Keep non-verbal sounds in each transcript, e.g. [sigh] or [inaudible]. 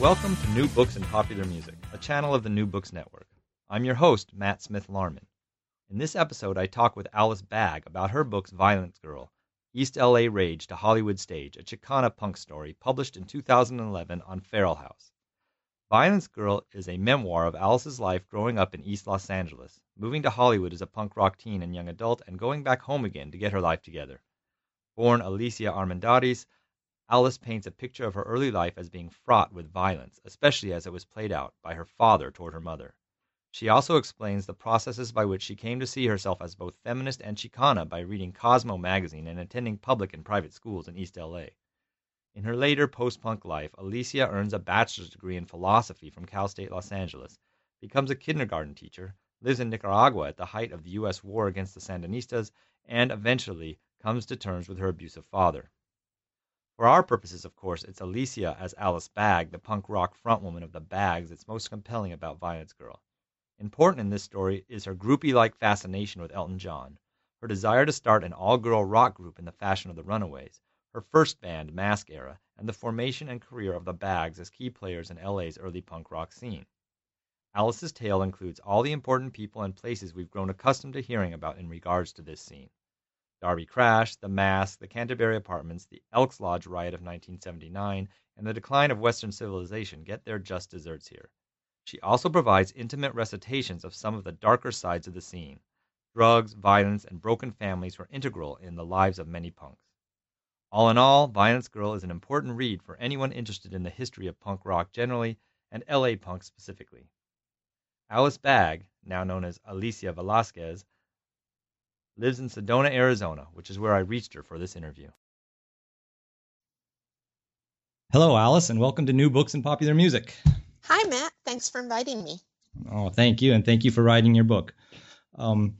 Welcome to New Books in Popular Music, a channel of the New Books Network. I'm your host, Matt Smith Larman. In this episode, I talk with Alice Bag about her books Violence Girl, East LA Rage to Hollywood Stage, a Chicana punk story published in 2011 on Feral House. Violence Girl is a memoir of Alice's life growing up in East Los Angeles, moving to Hollywood as a punk rock teen and young adult, and going back home again to get her life together. Born Alicia Armendariz, Alice paints a picture of her early life as being fraught with violence, especially as it was played out by her father toward her mother. She also explains the processes by which she came to see herself as both feminist and Chicana by reading Cosmo magazine and attending public and private schools in East LA. In her later post punk life, Alicia earns a bachelor's degree in philosophy from Cal State Los Angeles, becomes a kindergarten teacher, lives in Nicaragua at the height of the U.S. war against the Sandinistas, and eventually comes to terms with her abusive father. For our purposes, of course, it's Alicia as Alice Bag, the punk rock frontwoman of the Bags, that's most compelling about Violence Girl. Important in this story is her groupie like fascination with Elton John, her desire to start an all girl rock group in the fashion of the Runaways, her first band, Mask Era, and the formation and career of the Bags as key players in LA's early punk rock scene. Alice's tale includes all the important people and places we've grown accustomed to hearing about in regards to this scene. Darby Crash, The Masque, the Canterbury Apartments, the Elks Lodge riot of 1979, and the decline of Western civilization get their just desserts here. She also provides intimate recitations of some of the darker sides of the scene. Drugs, violence, and broken families were integral in the lives of many punks. All in all, Violence Girl is an important read for anyone interested in the history of punk rock generally and LA punk specifically. Alice Bag, now known as Alicia Velasquez, lives in Sedona, Arizona, which is where I reached her for this interview. Hello, Alice, and welcome to New Books in Popular Music. Hi, Matt. Thanks for inviting me. Oh, thank you, and thank you for writing your book. Um,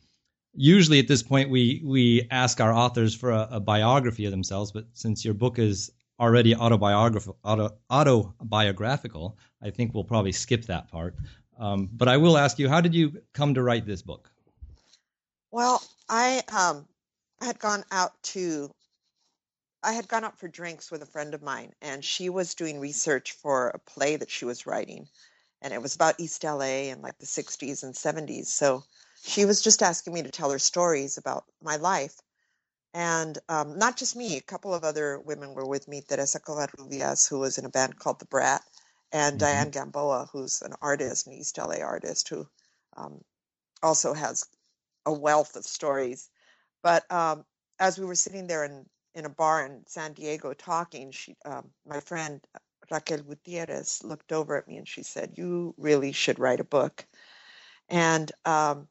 usually, at this point, we we ask our authors for a, a, biography of themselves, but since your book is already autobiographical, auto, autobiographical, I think we'll probably skip that part. Um, but I will ask you, how did you come to write this book? Well, I um had gone out to I had gone out for drinks with a friend of mine, and she was doing research for a play that she was writing, and it was about East LA in like the 60s and 70s. So she was just asking me to tell her stories about my life. And um, not just me, a couple of other women were with me, Teresa Covarrubias, who was in a band called The Brat, and mm-hmm. Diane Gamboa, who's an artist, an East LA artist, who um, also has a wealth of stories. But um, as we were sitting there in, in a bar in San Diego talking, she, um, my friend Raquel Gutierrez looked over at me and she said, "You really should write a book." And um,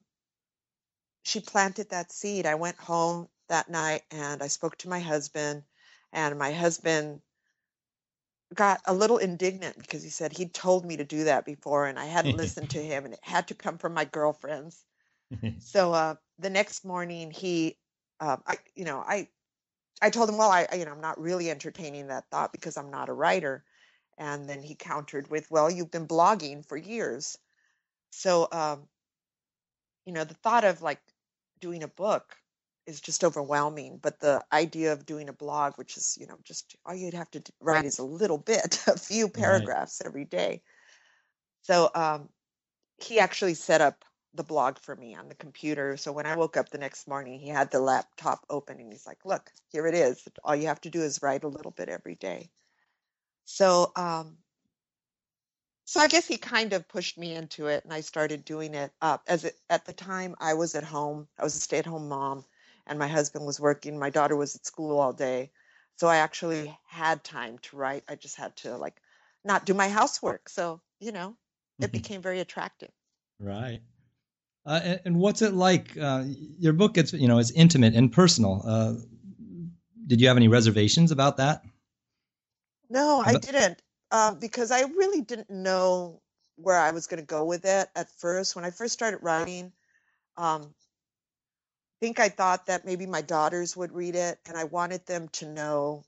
she planted that seed. I went home that night and I spoke to my husband, and my husband got a little indignant because he said he'd told me to do that before and I hadn't [laughs] listened to him and it had to come from my girlfriends. [laughs] so uh, the next morning, he, uh, I, you know, I, I told him, well, I, you know, I'm not really entertaining that thought because I'm not a writer. And then he countered with, well, you've been blogging for years. So, um, you know, the thought of like doing a book is just overwhelming. But the idea of doing a blog, which is, you know, just all you'd have to write is a little bit, [laughs] a few paragraphs right. every day. So um, he actually set up the blog for me on the computer. So when I woke up the next morning, he had the laptop open and he's like, "Look, here it is. All you have to do is write a little bit every day." So, um, so I guess he kind of pushed me into it, and I started doing it. Uh, as it, at the time, I was at home. I was a stay-at-home mom, and my husband was working. My daughter was at school all day, so I actually had time to write. I just had to like not do my housework. So you know, it mm-hmm. became very attractive. Right. Uh, and, and, what's it like? Uh, your book gets, you know, it's intimate and personal. Uh, did you have any reservations about that? No, I didn't, uh, because I really didn't know where I was going to go with it at first. When I first started writing, um, I think I thought that maybe my daughters would read it, and I wanted them to know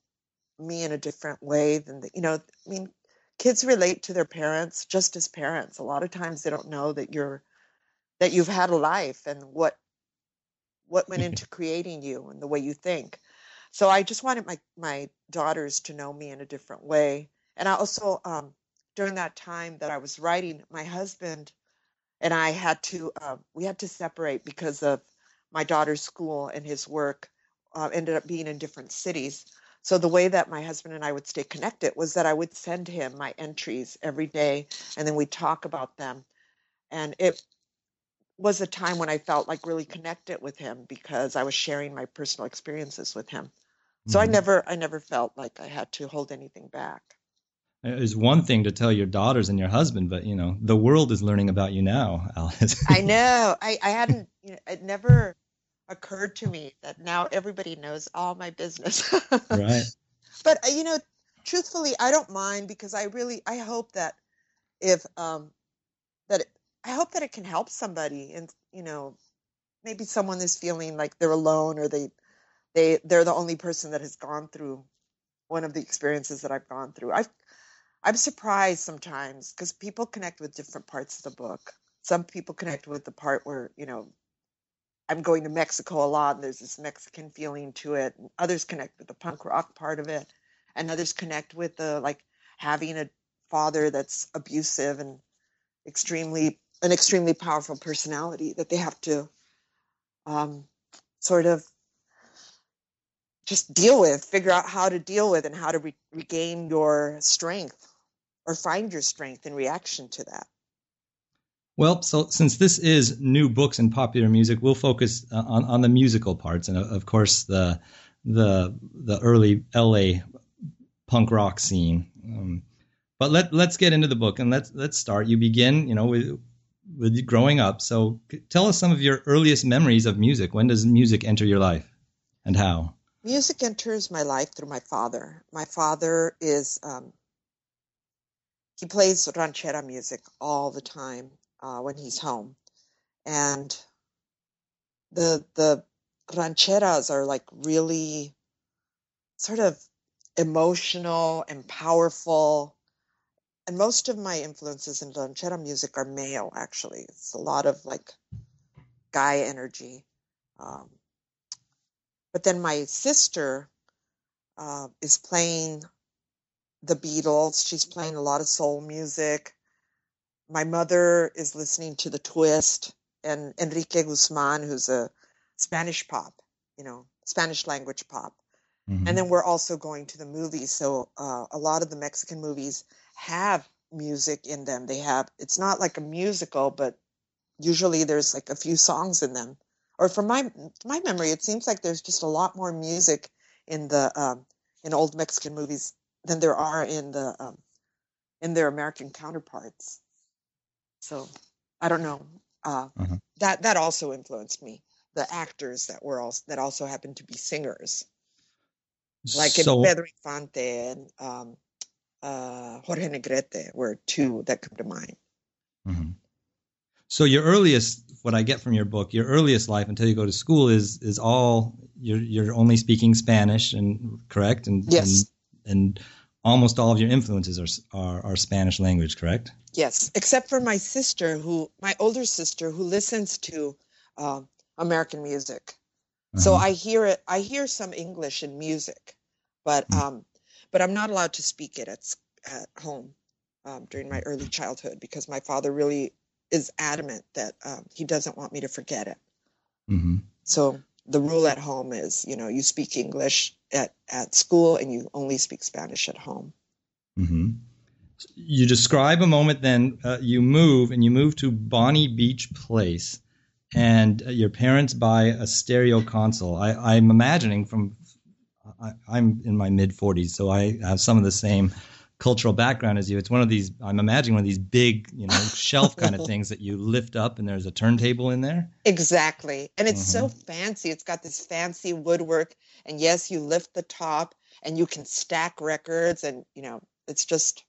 me in a different way than the, you know. I mean, kids relate to their parents just as parents. A lot of times they don't know that you're that you've had a life and what what went into creating you and the way you think. So I just wanted my my daughters to know me in a different way. And I also um, during that time that I was writing, my husband and I had to uh, we had to separate because of my daughter's school and his work uh, ended up being in different cities. So the way that my husband and I would stay connected was that I would send him my entries every day, and then we'd talk about them. And it was a time when I felt like really connected with him because I was sharing my personal experiences with him. So I Mhm. never I never felt like I had to hold anything back. It's one thing to tell your daughters and your husband, but you know the world is learning about you now, [laughs] Alice. I know. I, I hadn't you know, it never occurred to me that now everybody knows all my business. right. [laughs] but uh, you know, truthfully, I don't mind because I really I hope that if um that I hope that it can help somebody and you know maybe someone is feeling like they're alone or they they they're the only person that has gone through one of the experiences that I've gone through. I've I'm surprised sometimes because people connect with different parts of the book. Some people connect with the part where, you know, I'm going to Mexico a lot and there's this Mexican feeling to it. And others connect with the punk rock part of it. And others connect with the like having a father that's abusive and extremely an extremely powerful personality that they have to um, sort of just deal with, figure out how to deal with and how to re- regain your strength or find your strength in reaction to that. Well, so since this is new books in popular music, we'll focus uh, on, on the musical parts, and of course the the the early LA punk rock scene. Um, but let let's get into the book and let's let's start. You begin, you know, with with growing up. So tell us some of your earliest memories of music. When does music enter your life, and how? Music enters my life through my father. My father is, um, he plays ranchera music all the time uh, when he's home. And the, the rancheras are like really sort of emotional and powerful. And most of my influences in ranchera music are male, actually. It's a lot of like guy energy. Um, but then my sister uh, is playing the Beatles. She's playing a lot of soul music. My mother is listening to the Twist and Enrique Guzman, who's a Spanish pop, you know, Spanish language pop. Mhm. And then we're also going to the movies. So uh, a lot of the Mexican movies have music in them. They have, it's not like a musical, but usually there's like a few songs in them. Or from my my memory, it seems like there's just a lot more music in the um, in old Mexican movies than there are in the um, in their American counterparts. So I don't know. Uh, Uh-huh. That that also influenced me. The actors that were also that also happened to be singers like in so, Pedro Infante and um, uh, Jorge Negrete were two that come to mind. Mhm. So your earliest, what I get from your book, your earliest life until you go to school is is all you're you're only speaking Spanish and correct and Yes. and, and almost all of your influences are are, are Spanish language, correct? Yes, except for my sister, who my older sister, who listens to um American music. So Uh-huh. I hear it. I hear some English in music, but Mm. um, but I'm not allowed to speak it at at home um, during my early childhood because my father really is adamant that um, he doesn't want me to forget it. Mhm. So the rule at home is, you know, you speak English at, at school and you only speak Spanish at home. hmm You describe a moment, then uh, you move and you move to Bonnie Beach Place, and uh, your parents buy a stereo console. I, I'm imagining from, I, I'm in my mid 40s, so I have some of the same cultural background as you. It's one of these, I'm imagining one of these big, you know, shelf kind of [laughs] things that you lift up and there's a turntable in there. Exactly. And it's so fancy. It's got this fancy woodwork. And yes, you lift the top and you can stack records and you know it's just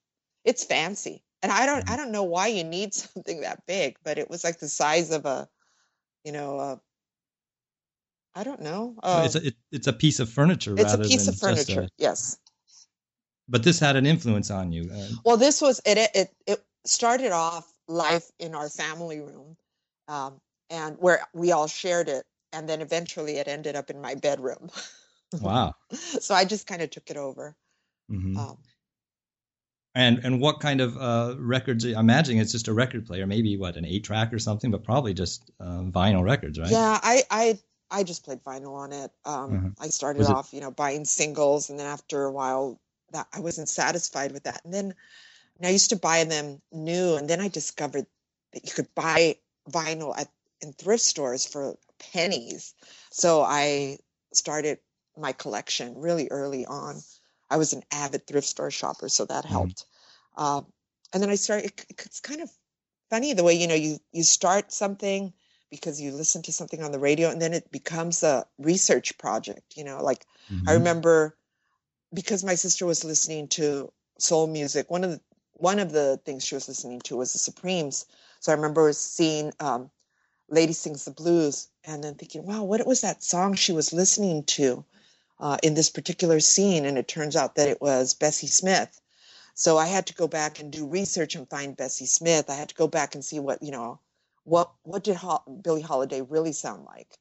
it's fancy and i don't Mhm. i don't know why you need [laughs] something that big but it was like the size of a you know a i don't know Well, uh, it's a it, it's a piece of furniture it's a piece than of furniture a. yes But this had an influence on you. Uh, well this was it it it, started off life in our family room um, and where we all shared it and then eventually it ended up in my bedroom [laughs] wow. so i just kind of took it over hmm um, And and what kind of uh, records? I'm imagining it's just a record player, maybe what an eight track or something, but probably just uh, vinyl records, right? Yeah, I, I I just played vinyl on it. Um, Mhm. I started it- off, you know, buying singles, and then after a while, that I wasn't satisfied with that. And then and I used to buy them new, and then I discovered that you could buy vinyl at in thrift stores for pennies. So I started my collection really early on. I was an avid thrift store shopper, so that helped. Um, and then I started. It, it's kind of funny the way you know you you start something because you listen to something on the radio and then it becomes a research project you know like i Mhm. remember because my sister was listening to soul music one of the one of the things she was listening to was the supremes. So i remember seeing um, lady sings the blues and then thinking wow what was that song she was listening to uh, in this particular scene? And it turns out that it was bessie smith. So i had to go back and do research and find bessie smith. I had to go back and see what you know what what did Ho- billie holiday really sound like?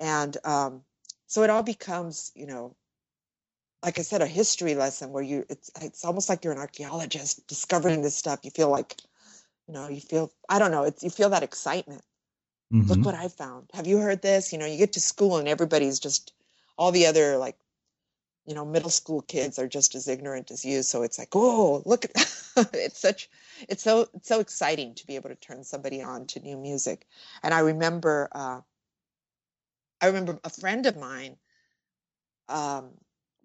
And um, so it all becomes you know like i said a history lesson where you it's it's almost like you're an archaeologist discovering this stuff. You feel like you know you feel i don't know it's you feel that excitement. Look Mhm. what i found. Have you heard this? You know you get to school and everybody's just all the other like you know middle school kids are just as ignorant as you. So it's like oh look at [laughs] it's such it's so it's so exciting to be able to turn somebody on to new music. And i remember uh i remember a friend of mine um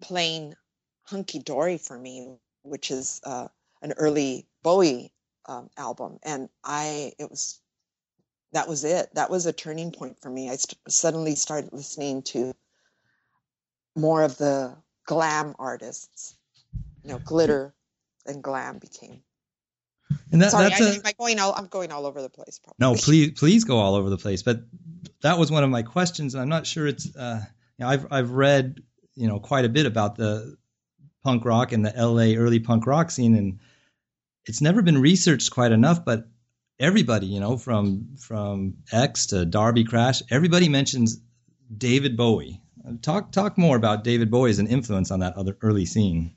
playing hunky dory for me which is uh an early bowie um, album. And i it was that was it. That was a turning point for me. I st- suddenly started listening to more of the glam artists you know glitter and glam became And that, sorry that's I, a am going all i'm going all over the place probably no. Please please go all over the place. But that was one of my questions, and I'm not sure it's. Uh, you know, I've I've read you know quite a bit about the punk rock and the L.A. early punk rock scene, and it's never been researched quite enough. But everybody, you know, from from X to Darby Crash, everybody mentions David Bowie. Talk talk more about David Bowie's as an influence on that other early scene,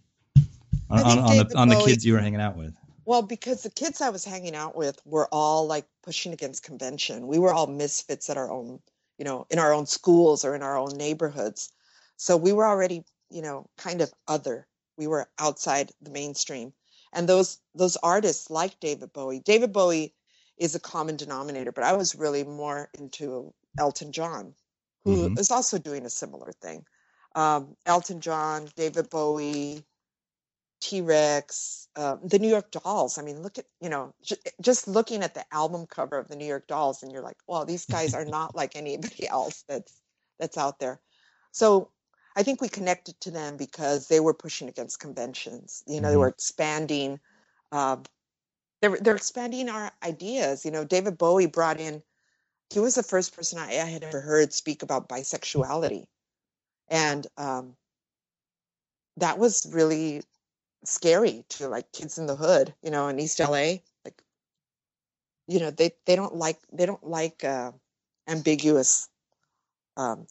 on, on, on the on the kids you were hanging out with. Well, because the kids I was hanging out with were all like pushing against convention. We were all misfits at our own, you know, in our own schools or in our own neighborhoods. So we were already, you know, kind of other. We were outside the mainstream. And those those artists like David Bowie. David Bowie is a common denominator, but I was really more into Elton John, who is Mhm. also doing a similar thing. Um, Elton John, David Bowie, T Rex, uh, the New York Dolls. I mean, look at, you know, j- just looking at the album cover of the New York Dolls, and you're like, well, these guys are not like anybody [laughs] else that's that's out there. So I think we connected to them because they were pushing against conventions. You know, they Mhm. were expanding. Um, they're they're expanding our ideas. You know, David Bowie brought in. He was the first person I, I had ever heard speak about bisexuality, and um, that was really scary to like kids in the hood, you know, in East LA. Like, you know, they they don't like they don't like uh, ambiguous um,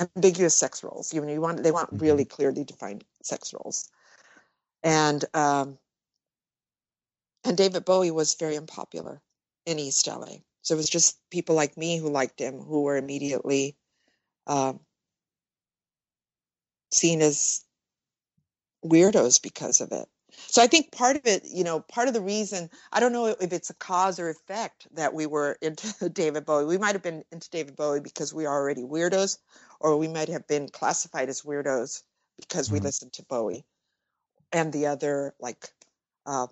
ambiguous sex roles. You know, you want they want Mhm. really clearly defined sex roles, and um, and David Bowie was very unpopular in East LA. So it was just people like me who liked him who were immediately um, seen as weirdos because of it. So I think part of it, you know, part of the reason, I don't know if it's a cause or effect that we were [laughs] into David Bowie. We might have been into David Bowie because we are already weirdos, or we might have been classified as weirdos because we Mhm. listened to Bowie and the other like uh,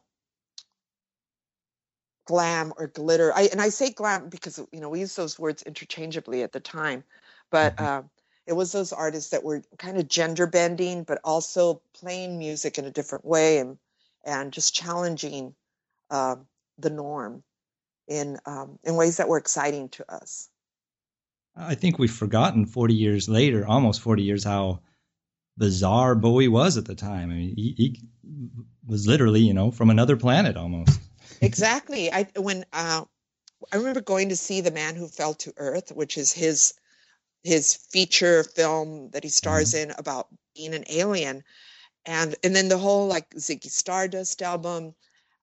glam or glitter. I and I say glam because you know we use those words interchangeably at the time, but Mhm. uh, it was those artists that were kind of gender bending, but also playing music in a different way and and just challenging uh, the norm in um, in ways that were exciting to us. I think we've forgotten 40 years later, almost 40 years, how bizarre Bowie was at the time. I mean, he, he was literally, you know, from another planet almost. Exactly. I when uh, I remember going to see The Man Who Fell to Earth, which is his his feature film that he stars mm-hmm. in about being an alien. And and then the whole like ziggy stardust album.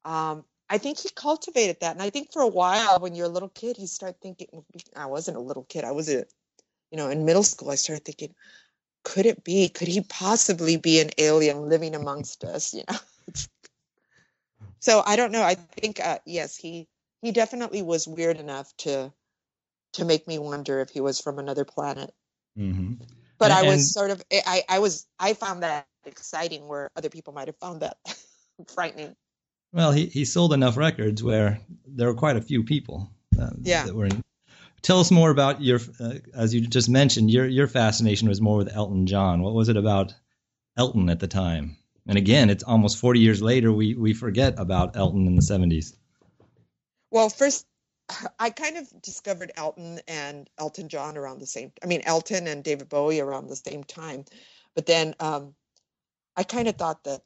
Um i think he cultivated that. And i think for a while when you're a little kid you start thinking i wasn't a little kid. I was a you know in middle school i started thinking could it be? Could he possibly be an alien living amongst us? You know [laughs] so i don't know i think uh, yes he he definitely was weird enough to to make me wonder if he was from another planet. Mm-hmm. But and, I was sort of I I was I found that exciting where other people might have found that [laughs] frightening. Well, he he sold enough records where there were quite a few people. Uh, yeah. That were in, tell us more about your uh, as you just mentioned your your fascination was more with Elton John. What was it about Elton at the time? And again, it's almost 40 years later we we forget about Elton in the 70s. Well, first I kind of discovered Elton and Elton John around the same. I mean, Elton and David Bowie around the same time, but then um, I kind of thought that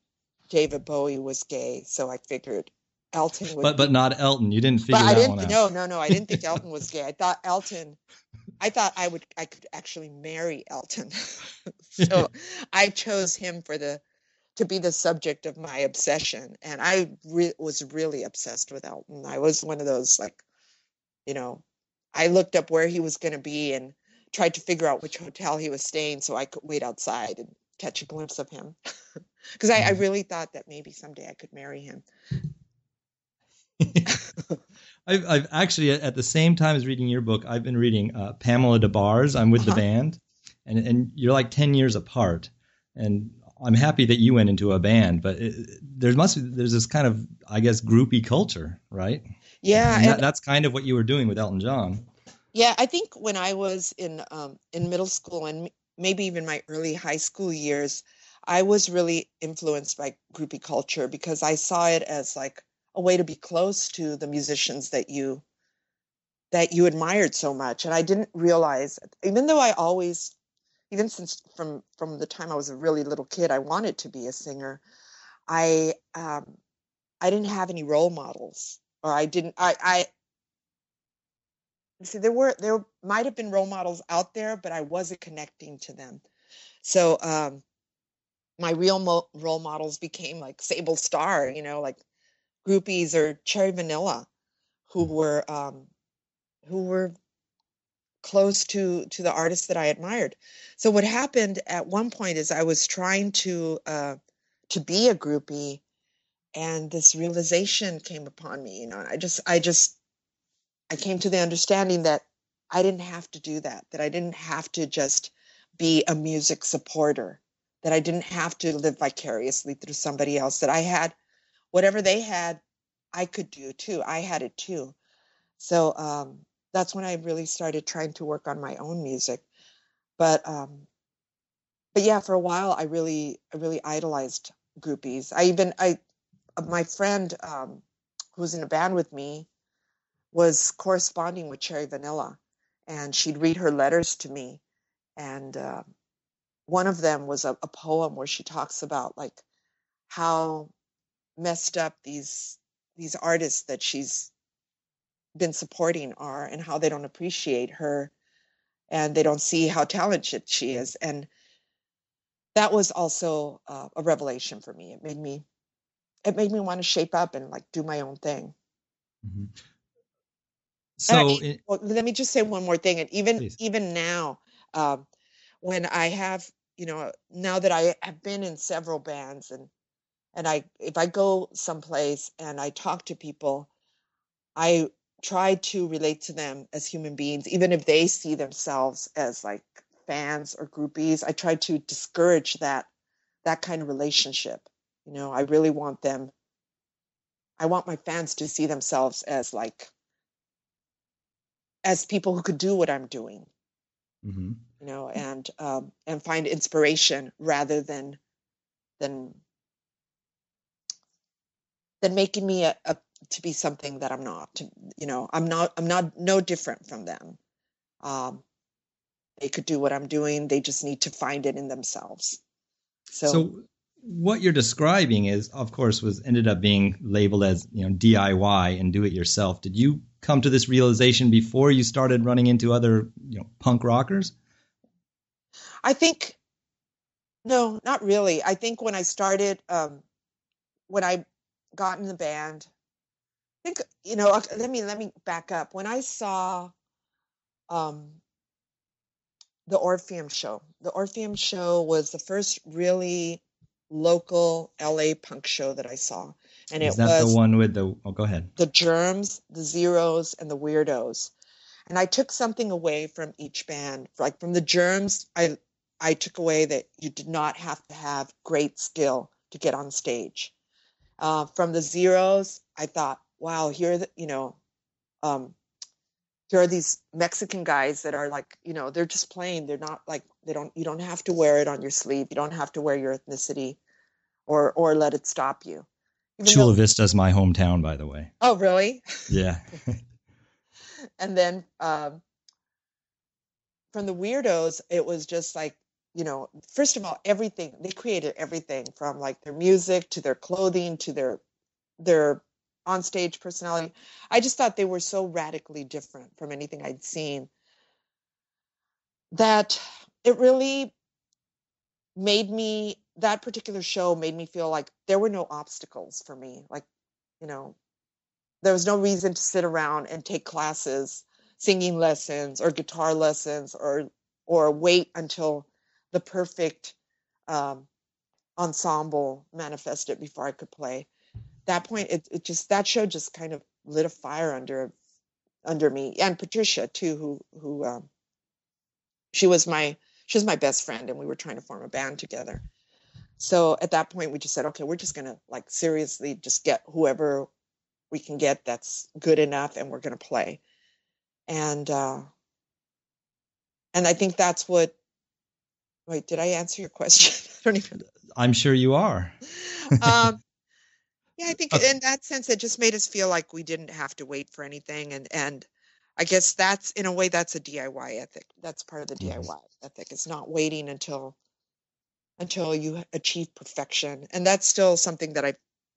David Bowie was gay, so I figured Elton would. But but not Elton. You didn't figure but that I didn't, one out. No, no, no. I didn't think Elton was gay. I thought Elton. I thought I would. I could actually marry Elton. [laughs] so [laughs] I chose him for the to be the subject of my obsession, and I re- was really obsessed with Elton. I was one of those like you know, I looked up where he was going to be and tried to figure out which hotel he was staying so I could wait outside and catch a glimpse of him. [laughs] Because I, I, mm-hmm. really thought that maybe someday I could marry him. [laughs] I've, I've, actually, at the same time as reading your book, I've been reading uh, Pamela Des Barres. I'm with uh-huh. the band, and and you're like ten years apart. And I'm happy that you went into a band, but it, there must be, there's this kind of I guess groupie culture, right? Yeah, and that, that's kind of what you were doing with Elton John. Yeah, I think when I was in um, in middle school and maybe even my early high school years, I was really influenced by groupie culture because I saw it as like a way to be close to the musicians that you that you admired so much and i didn't realize even though i always even since from from the time i was a really little kid i wanted to be a singer i um i didn't have any role models or I didn't I I see there were there might have been role models out there, but I wasn't connecting to them. So um my real mo- role models became like Sable Starr, you know, like groupies or Cherry Vanilla, who mm. were um who were close to to the artists that I admired. So what happened at one point is I was trying to uh to be a groupie and this realization came upon me you know i just i just i came to the understanding that i didn't have to do that that i didn't have to just be a music supporter that i didn't have to live vicariously through somebody else that i had whatever they had i could do too i had it too so um, that's when i really started trying to work on my own music. But um, but yeah for a while i really i really idolized groupies. I even i my friend um, who was in a band with me was corresponding with Cherry Vanilla, and she'd read her letters to me, and uh, one of them was a, a poem where she talks about like how messed up these these artists that she's been supporting are and how they don't appreciate her and they don't see how talented she is and that was also uh, a revelation for me it made me it made me want to shape up and like do my own thing. Mm-hmm. So, I, it, well, let me just say one more thing. And even please. even now, um, when I have, you know, now that I have been in several bands and and I if I go someplace and I talk to people, I try to relate to them as human beings, even if they see themselves as like fans or groupies. I try to discourage that that kind of relationship you know, I really want them, I want my fans to see themselves as like, as people who could do what I'm doing. mm-hmm. you know, and um, and find inspiration rather than than than making me a, a to be something that I'm not. To, you know, I'm not. I'm not no different from them. Um, they could do what I'm doing. They just need to find it in themselves. So, so what you're describing is, of course, was ended up being labeled as you know DIY and do it yourself. Did you come to this realization before you started running into other you know punk rockers? I think no, not really. I think when I started, um, when I got in the band, think you know. Let me let me back up. When I saw um, the Orpheum show, the Orpheum show was the first really local LA punk show that I saw. And Is it that was the one with the oh go ahead. The germs, the zeros, and the weirdos. And I took something away from each band. Like from the germs, I I took away that you did not have to have great skill to get on stage. Uh, from the zeros, I thought, wow, here, the, you know, um, here are these Mexican guys that are like, you know, they're just playing. They're not like they don't. You don't have to wear it on your sleeve. You don't have to wear your ethnicity, or or let it stop you. Even Chula though, Vista is my hometown, by the way. Oh, really? Yeah. [laughs] and then um, from the weirdos, it was just like you know, first of all, everything they created everything from like their music to their clothing to their their on stage personality. I just thought they were so radically different from anything I'd seen that it really made me that particular show made me feel like there were no obstacles for me like you know there was no reason to sit around and take classes singing lessons or guitar lessons or or wait until the perfect um, ensemble manifested before I could play. That point, it, it just that show just kind of lit a fire under under me and Patricia too, who who um, she was my she was my best friend, and we were trying to form a band together. So at that point, we just said, okay, we're just gonna like seriously just get whoever we can get that's good enough, and we're gonna play. And uh, and I think that's what Wait, did I answer your question? [laughs] I don't even. I'm sure you are. um, yeah, I think in that sense, it just made us feel like we didn't have to wait for anything, and and I guess that's in a way that's a DIY ethic. That's part of the DIY mm-hmm. ethic. It's not waiting until until you achieve perfection, and that's still something that I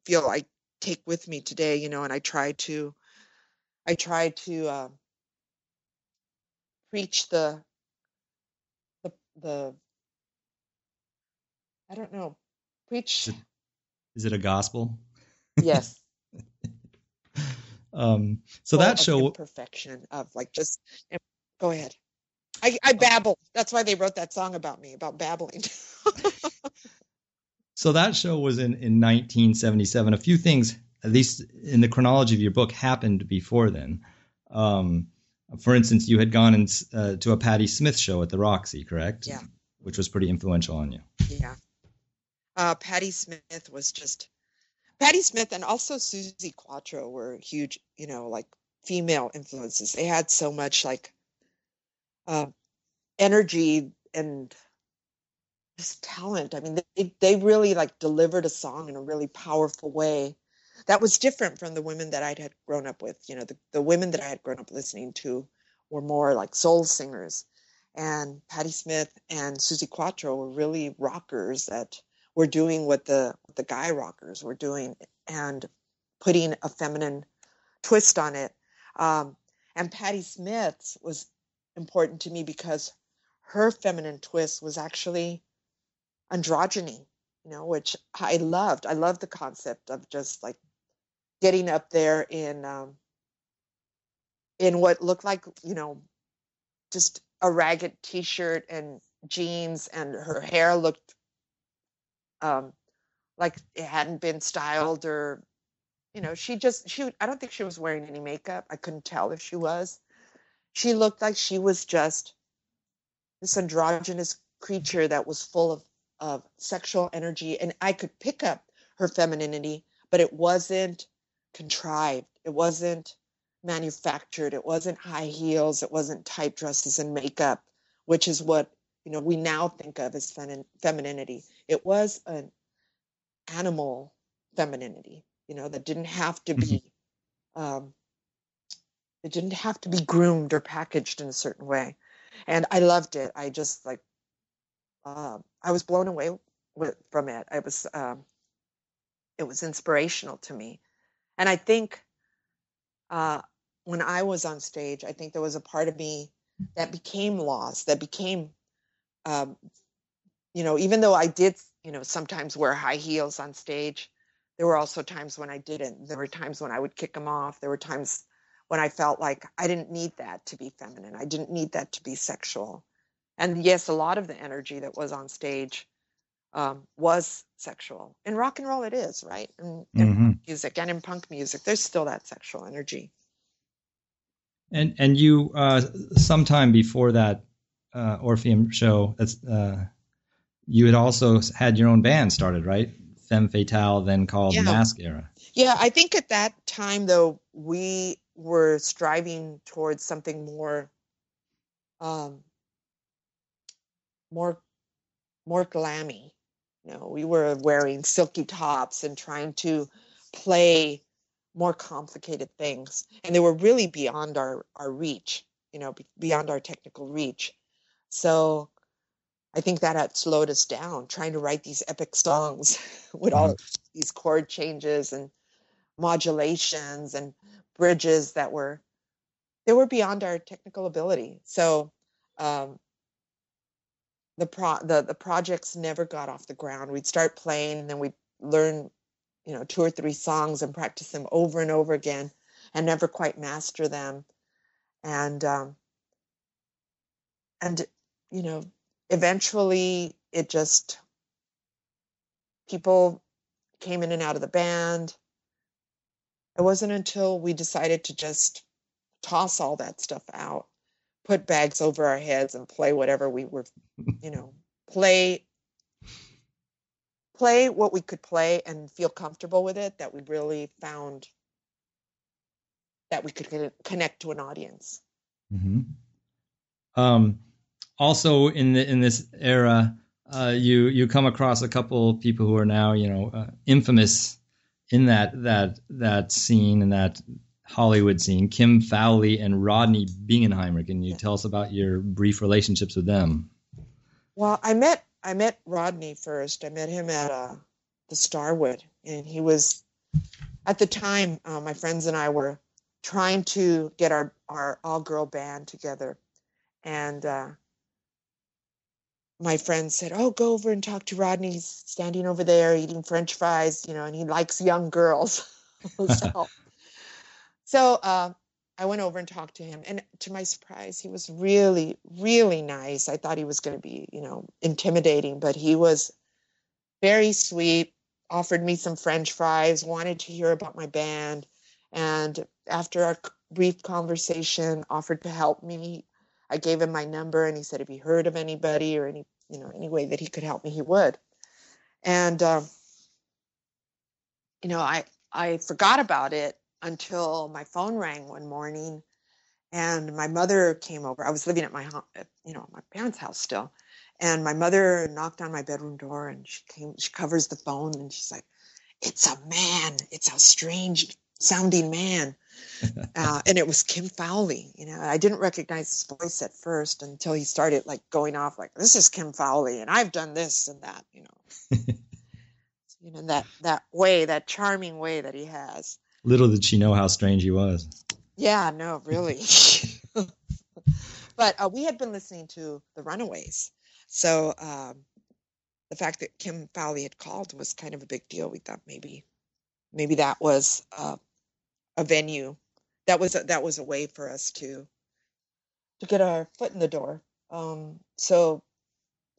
feel I take with me today. You know, and I try to I try to uh, preach the the the I don't know. Preach. Is it, is it a gospel? Yes. [laughs] um, so well, that show perfection of like just go ahead. I, I babble. That's why they wrote that song about me about babbling. [laughs] so that show was in in 1977. A few things, at least in the chronology of your book, happened before then. Um, for instance, you had gone in, uh, to a Patti Smith show at the Roxy, correct? Yeah. Which was pretty influential on you. Yeah uh, Patti Smith was just Patti Smith and also Suzi Quatro were huge, you know, like female influences. They had so much like uh, energy and just talent. I mean, they they really like delivered a song in a really powerful way that was different from the women that I'd had grown up with. You know, the, the women that I had grown up listening to were more like soul singers. And Patti Smith and Suzi Quatro were really rockers that were doing what the the guy rockers were doing and putting a feminine twist on it. Um, and Patti Smith's was important to me because her feminine twist was actually androgyny, you know, which I loved. I loved the concept of just like getting up there in um, in what looked like, you know, just a ragged t-shirt and jeans, and her hair looked um, like it hadn't been styled or you know she just she i don't think she was wearing any makeup. I couldn't tell if she was. She looked like she was just this androgynous creature that was full of of sexual energy and i could pick up her femininity but it wasn't contrived. It wasn't manufactured. It wasn't high heels. It wasn't tight dresses and makeup which is what you know we now think of as femi- femininity. It was an animal femininity, you know, that didn't have to be um, it didn't have to be groomed or packaged in a certain way. And I loved it. I just like uh, I was blown away with, from it. I was um, it was inspirational to me, and I think uh, when I was on stage, I think there was a part of me that became lost, that became, um, you know, even though I did, you know, sometimes wear high heels on stage, there were also times when I didn't. There were times when I would kick them off. There were times when I felt like I didn't need that to be feminine. I didn't need that to be sexual. And yes, a lot of the energy that was on stage um, was sexual. In rock and roll, it is, right? In, in Mm-hmm. music and in punk music, there's still that sexual energy. And and you uh, sometime before that uh, Orpheum show, that's uh, you had also had your own band started, right? Femme Fatale, then called Yeah. Mask Era. Yeah, I think at that time though we were striving towards something more um more more glammy. You know, we were wearing silky tops and trying to play more complicated things and they were really beyond our our reach, you know, beyond our technical reach. So I think that had slowed us down trying to write these epic songs [laughs] with all these chord changes and modulations and bridges that were they were beyond our technical ability. So um, the pro the the projects never got off the ground. We'd start playing and then we'd learn, you know, two or three songs and practice them over and over again and never quite master them. And um, and you know, eventually it just people came in and out of the band. It wasn't until we decided to just toss all that stuff out, put bags over our heads and play whatever we were, you know, play play what we could play and feel comfortable with it that we really found that we could connect to an audience. hmm Um, also, in the in this era, uh, you you come across a couple people who are now you know uh, infamous in that that that scene and that Hollywood scene. Kim Fowley and Rodney Bingenheimer. Can you tell us about your brief relationships with them? Well, I met I met Rodney first. I met him at uh, the Starwood, and he was at the time. Uh, my friends and I were trying to get our our all girl band together, and uh, my friend said, "Oh, go over and talk to Rodney. He's standing over there eating French fries, you know, and he likes young girls." [laughs] so, so uh, I went over and talked to him, and to my surprise, he was really, really nice. I thought he was going to be, you know, intimidating, but he was very sweet. Offered me some French fries, wanted to hear about my band, and after our brief conversation, offered to help me. I gave him my number, and he said if he heard of anybody or any, you know, any way that he could help me, he would. And um, you know, I I forgot about it until my phone rang one morning and my mother came over. I was living at my you know, my parents' house still. And my mother knocked on my bedroom door and she came, she covers the phone and she's like, It's a man. It's a strange sounding man. uh, and it was Kim Fowley. You know, I didn't recognize his voice at first until he started like going off like, This is Kim Fowley and I've done this and that, you know. [laughs] you know, that that way, that charming way that he has. Little did she know how strange he was. Yeah, no, really. [laughs] but uh, we had been listening to the Runaways, so um, the fact that Kim Fowley had called was kind of a big deal. We thought maybe, maybe that was uh, a venue, that was a, that was a way for us to to get our foot in the door. Um, so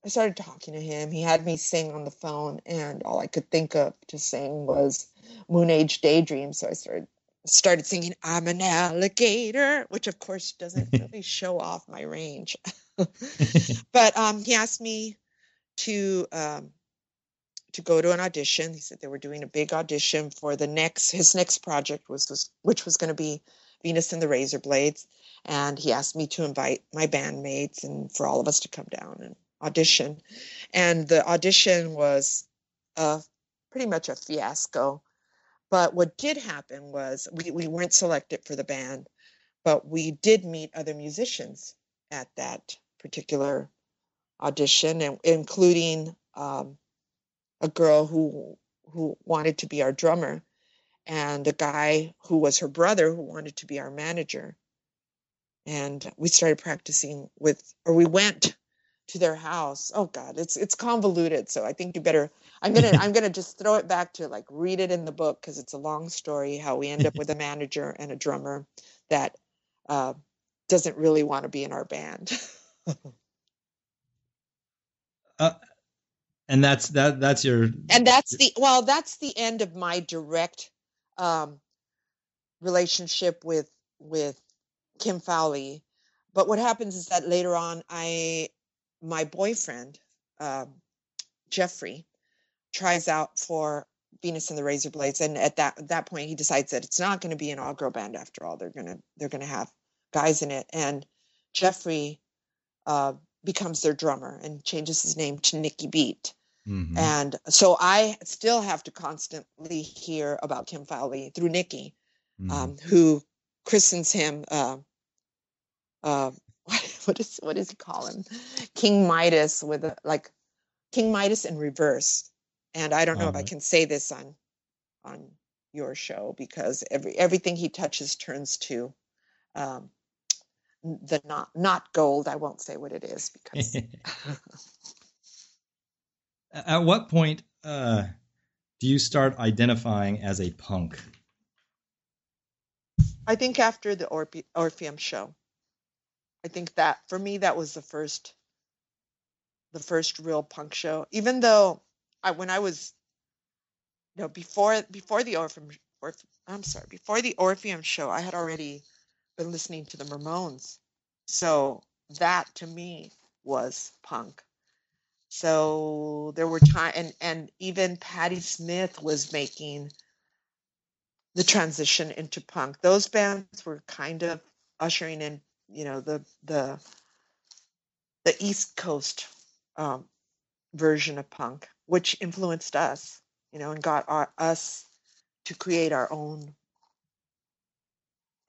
I started talking to him. He had me sing on the phone, and all I could think of to sing was Moon Age Daydream. So I started started singing I'm an alligator, which of course doesn't [laughs] really show off my range. [laughs] but um, he asked me to um, to go to an audition. He said they were doing a big audition for the next his next project was, was which was going to be Venus and the Razor Blades, and he asked me to invite my bandmates and for all of us to come down and audition. And the audition was uh, pretty much a fiasco. But what did happen was we, we weren't selected for the band, but we did meet other musicians at that particular audition, and including um, a girl who who wanted to be our drummer, and a guy who was her brother who wanted to be our manager. And we started practicing with, or we went to their house. Oh God, it's it's convoluted. So I think you better. I'm gonna [laughs] I'm gonna just throw it back to like read it in the book because it's a long story. How we end up with a manager and a drummer that uh, doesn't really want to be in our band. [laughs] uh, and that's that that's your and that's the well that's the end of my direct um, relationship with with Kim Fowley. But what happens is that later on, I my boyfriend uh, Jeffrey tries out for Venus and the Razor Blades, and at that that point, he decides that it's not going to be an all girl band after all. They're gonna they're gonna have guys in it, and Jeffrey uh, becomes their drummer and changes his name to Nicky Beat. Mm-hmm. And so I still have to constantly hear about Kim Fowley through Nicky, mm-hmm. um, who christens him. Uh, uh, [laughs] what is what does he call him? King Midas with a, like King Midas in reverse. And I don't know if I can say this on on your show because every everything he touches turns to um, the not not gold. I won't say what it is because [laughs] At what point uh, do you start identifying as a punk? I think after the Orpe- Orpheum show. I think that for me that was the first the first real punk show. Even though I when I was you know before before the Orpheum Orphe, I'm sorry, before the Orpheum show, I had already been listening to the Ramones. So that to me was punk. So there were time and and even Patti Smith was making the transition into punk. Those bands were kind of ushering in, you know, the the the East Coast um, version of punk, which influenced us, you know, and got our, us to create our own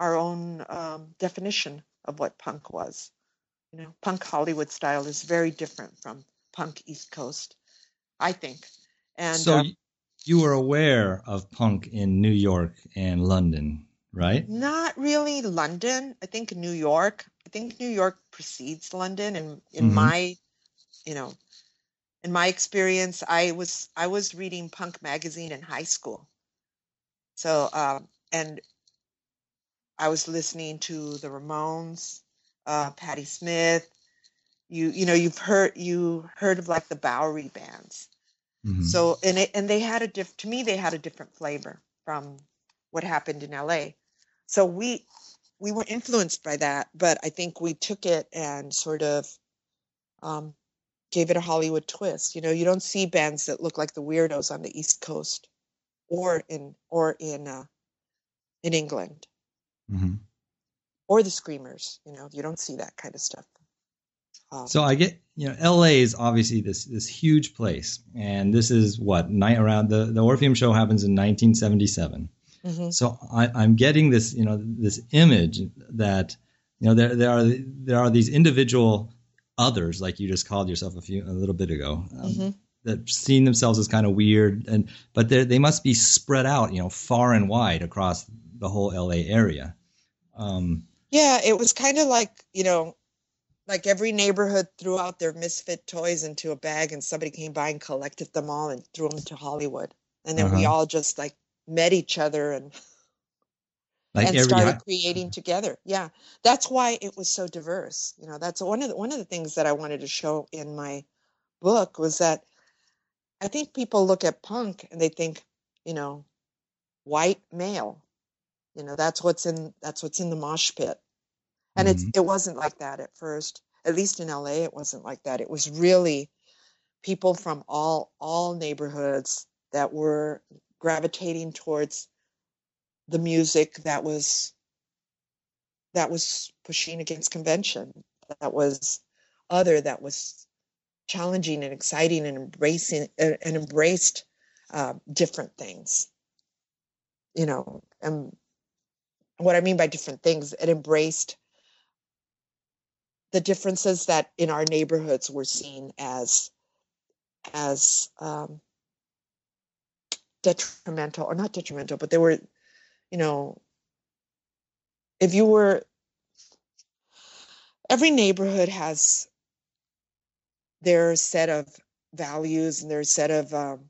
our own um, definition of what punk was. You know, punk Hollywood style is very different from punk East Coast, I think. And so uh, you were aware of punk in New York and London, right? Not really London. I think New York. I think New York precedes London. And in mm-hmm. my, you know, in my experience, I was I was reading punk magazine in high school. So um, and I was listening to the Ramones, uh, Patti Smith, you you know you've heard you heard of like the Bowery bands. Mm-hmm. So and it, and they had a diff to me they had a different flavor from what happened in LA. So we we were influenced by that, but I think we took it and sort of um, gave it a Hollywood twist. You know, you don't see bands that look like the weirdos on the East Coast or in or in uh, in England. Mm-hmm. Or the screamers, you know, you don't see that kind of stuff. Um, so I get, you know, L.A. is obviously this this huge place, and this is what night around the the Orpheum show happens in 1977. Mm-hmm. So I, am getting this, you know, this image that, you know, there there are there are these individual others, like you just called yourself a few a little bit ago, um, mm-hmm. that seen themselves as kind of weird, and but they must be spread out, you know, far and wide across the whole L.A. area. Um, yeah, it was kind of like you know like every neighborhood threw out their misfit toys into a bag and somebody came by and collected them all and threw them to Hollywood. And then uh-huh. we all just like met each other and like and started creating together. Yeah. That's why it was so diverse. You know, that's one of the, one of the things that I wanted to show in my book was that I think people look at punk and they think, you know, white male. You know, that's what's in that's what's in the mosh pit and mm-hmm. it it wasn't like that at first at least in LA it wasn't like that it was really people from all all neighborhoods that were gravitating towards the music that was that was pushing against convention, that was other, that was challenging and exciting and embracing and embraced uh, different things. You know, and what I mean by different things, it embraced the differences that in our neighborhoods were seen as as um, detrimental or not detrimental, but they were, you know, if you were every neighborhood has their set of values and their set of um,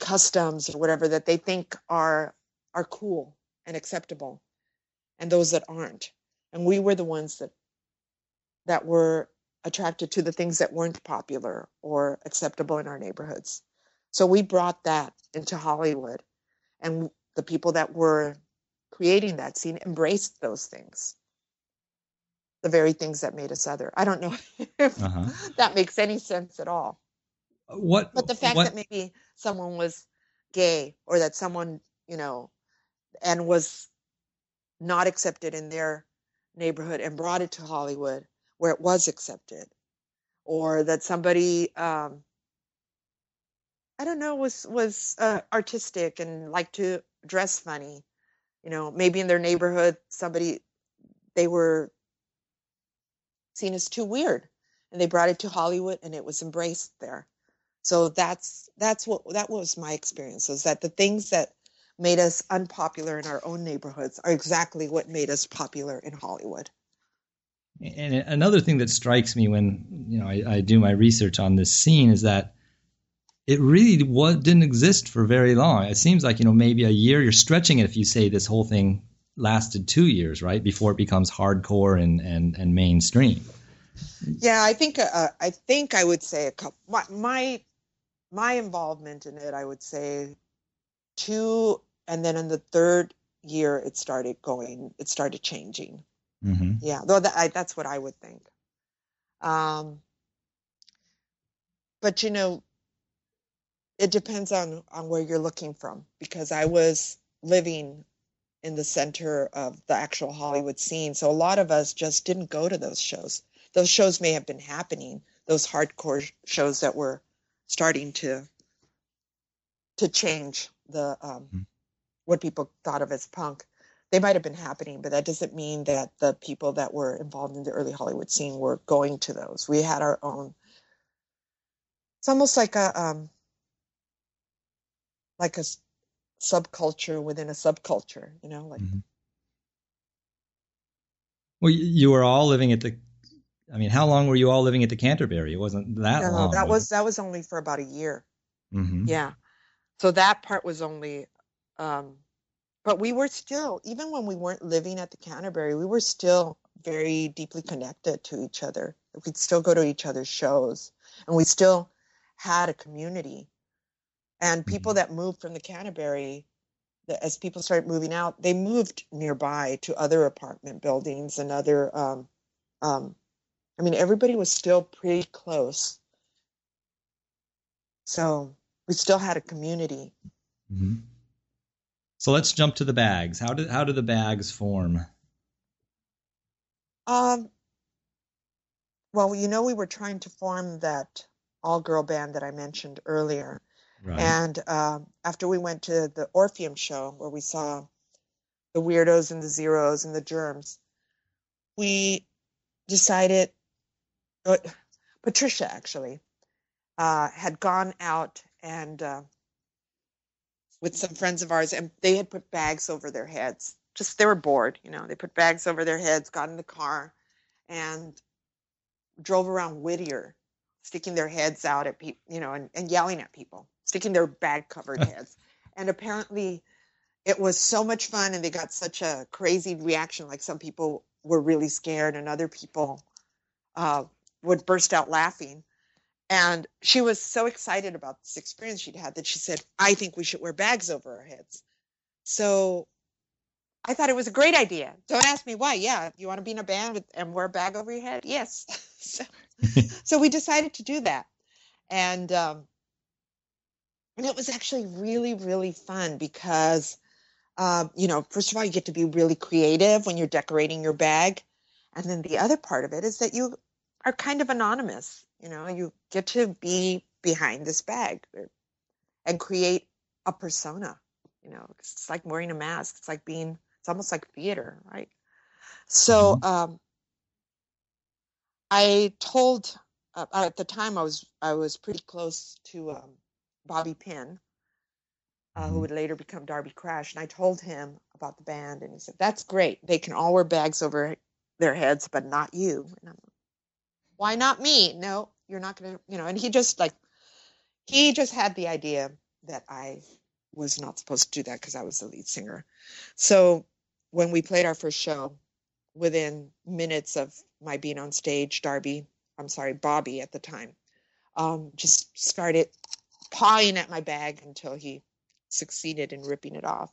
customs or whatever that they think are are cool and acceptable and those that aren't. And we were the ones that that were attracted to the things that weren't popular or acceptable in our neighborhoods. So we brought that into hollywood and the people that were creating that scene embraced those things. The very things that made us other. I don't know [laughs] if uh-huh. that makes any sense at all. What but the fact what, that maybe someone was gay or that someone you know and was not accepted in their neighborhood and brought it to hollywood where it was accepted. Or that somebody um i don't know was was uh, artistic and liked to dress funny. You know maybe in their neighborhood somebody they were seen as too weird and they brought it to hollywood and it was embraced there. So that's that's what that was my experience is that the things that made us unpopular in our own neighborhoods are exactly what made us popular in hollywood and another thing that strikes me when you know I, I do my research on this scene is that it really was, didn't exist for very long. It seems like you know maybe a year. You're stretching it if you say this whole thing lasted two years, right, before it becomes hardcore and and and mainstream. Yeah, I think uh, I think I would say a couple. My, my my involvement in it, I would say two, and then in the third year, it started going. It started changing. Mm-hmm. Yeah, though that, I, that's what I would think. Um, but you know, it depends on on where you're looking from because I was living in the center of the actual Hollywood scene. So a lot of us just didn't go to those shows. Those shows may have been happening, those hardcore shows that were starting to to change the um, mm-hmm. what people thought of as punk. They might have been happening, but that doesn't mean that the people that were involved in the early Hollywood scene were going to those. We had our own. It's almost like a um, like a subculture within a subculture, you know, like. Mm-hmm. Well, you were all living at the. I mean, how long were you all living at the Canterbury? It wasn't that no, long. that was that was only for about a year. Mm-hmm. Yeah, so that part was only. Um, but we were still, even when we weren't living at the Canterbury, we were still very deeply connected to each other. We'd still go to each other's shows, and we still had a community and people mm-hmm. that moved from the Canterbury, as people started moving out, they moved nearby to other apartment buildings and other. Um, um, I mean, everybody was still pretty close. So we still had a community. Mm-hmm. So let's jump to the bags. How did how do the bags form? Um. Well, you know, we were trying to form that all girl band that I mentioned earlier. Right. And uh, after we went to the Orpheum show where we saw the weirdos and the zeros and the germs, we decided, uh, Patricia actually, uh, had gone out and uh, with some friends of ours, and they had put bags over their heads. Just they were bored, you know. They put bags over their heads, got in the car, and drove around Whittier, sticking their heads out at people, you know, and, and yelling at people sticking their bag covered [laughs] heads. And apparently it was so much fun and they got such a crazy reaction. Like some people were really scared and other people uh, would burst out laughing. And she was so excited about this experience she'd had that she said, I think we should wear bags over our heads. So I thought it was a great idea. Don't ask me why. Yeah, you want to be in a band with, and wear a bag over your head? Yes. [laughs] so, [laughs] so we decided to do that. And um, and it was actually really really fun because uh, you know, first of all, you get to be really creative when you're decorating your bag. And then the other part of it is that you are kind of anonymous. You know, you get to be behind this bag and create a persona. You know, it's like wearing a mask. It's like being, it's almost like theater, right? So Mhm. um, I told uh, at the time I was I was pretty close to um, Bobby Pyn, uh, who Mhm. would later become Darby Crash, and I told him about the band, and he said, "That's great. They can all wear bags over their heads, but not you." And I'm, why not me? No, you're not gonna, you know. And he just like he just had the idea that I was not supposed to do that because I was the lead singer. So when we played our first show, within minutes of my being on stage, Darby, I'm sorry, Bobby at the time, um, just started pawing at my bag until he succeeded in ripping it off.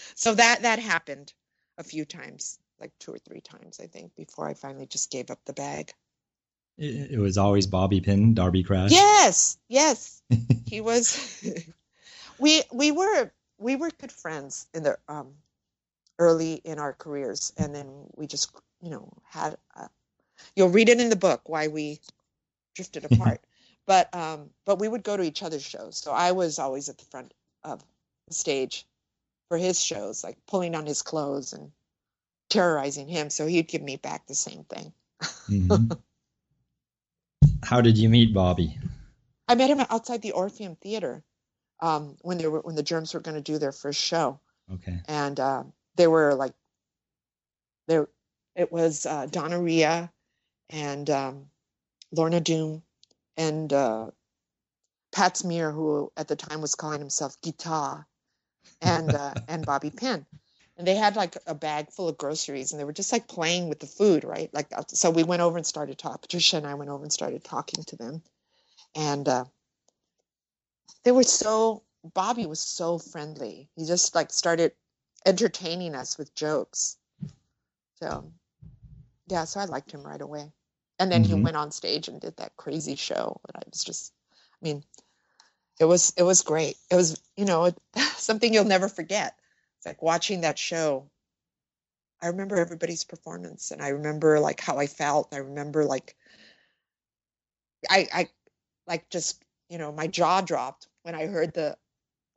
[laughs] so that that happened a few times, like two or three times, I think, before I finally just gave up the bag. It, it was always Bobby Pyn, Darby Crash. Yes, yes, [laughs] he was. [laughs] we we were we were good friends in the um, early in our careers, and then we just you know had. Uh, you'll read it in the book why we drifted [laughs] apart, but um, but we would go to each other's shows. So I was always at the front of the stage for his shows, like pulling on his clothes and terrorizing him. So he'd give me back the same thing. Mhm. How did you meet Bobby? I met him outside the Orpheum Theater um, when they were when the Germs were going to do their first show, Okay. and uh, they were like, there, it was uh, Donna Rhia and um, Lorna Doom and uh, Pat Smear, who at the time was calling himself Guitar, and uh, and Bobby Pyn. And they had like a bag full of groceries, and they were just like playing with the food, right? Like uh, so, we went over and started talking. Patricia and I went over and started talking to them, and uh, they were so. Bobby was so friendly. He just like started entertaining us with jokes. So, yeah, so I liked him right away. And then he Mhm. went on stage and did that crazy show, and I was just, I mean, it was it was great. It was you know [laughs] something you'll never forget. It's like watching that show. I remember everybody's performance, and I remember like how I felt. I remember like I I like just you know my jaw dropped when I heard the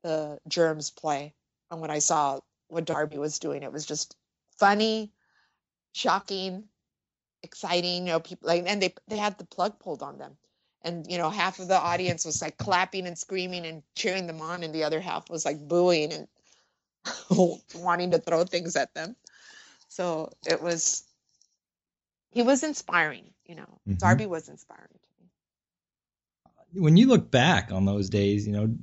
the germs play and when I saw what Darby was doing. It was just funny, shocking, exciting. You know, people like and they they had the plug pulled on them. And you know, half of the audience was like clapping and screaming and cheering them on, and the other half was like booing and [laughs] wanting to throw things at them. So it was he was inspiring, you know. Mhm. Darby was inspiring to me. When you look back on those days, you know,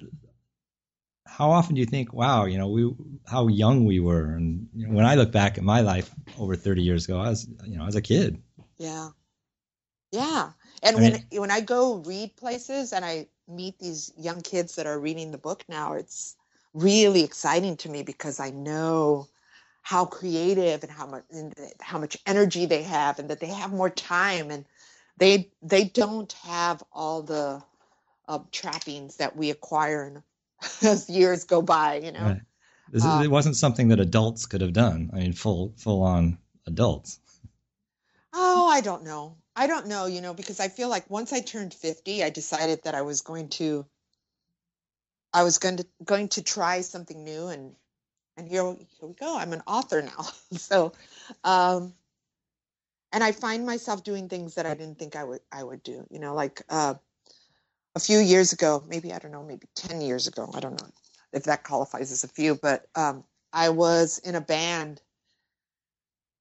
how often do you think, wow, you know, we how young we were? And you know, when I look back at my life over 30 years ago, I was, you know, I was a kid. Yeah. Yeah. And I when when I go read places and I meet these young kids that are reading the book now, it's really exciting to me because I know how creative and how much and how much energy they have and that they have more time and they they don't have all the uh, trappings that we acquire in, [laughs] as years go by, you know. Right. This is, Um, it wasn't something that adults could have done. I mean, full full on adults. Oh, I don't know. I don't know, you know, because I feel like once I turned 50, I decided that I was going to I was going to going to try something new and and here, we- here we go. I'm an author now. [laughs] so um and I find myself doing things that I didn't think I would I would do, you know, like uh a few years ago, maybe I don't know, maybe 10 years ago, I don't know if that qualifies as a few, but um I was in a band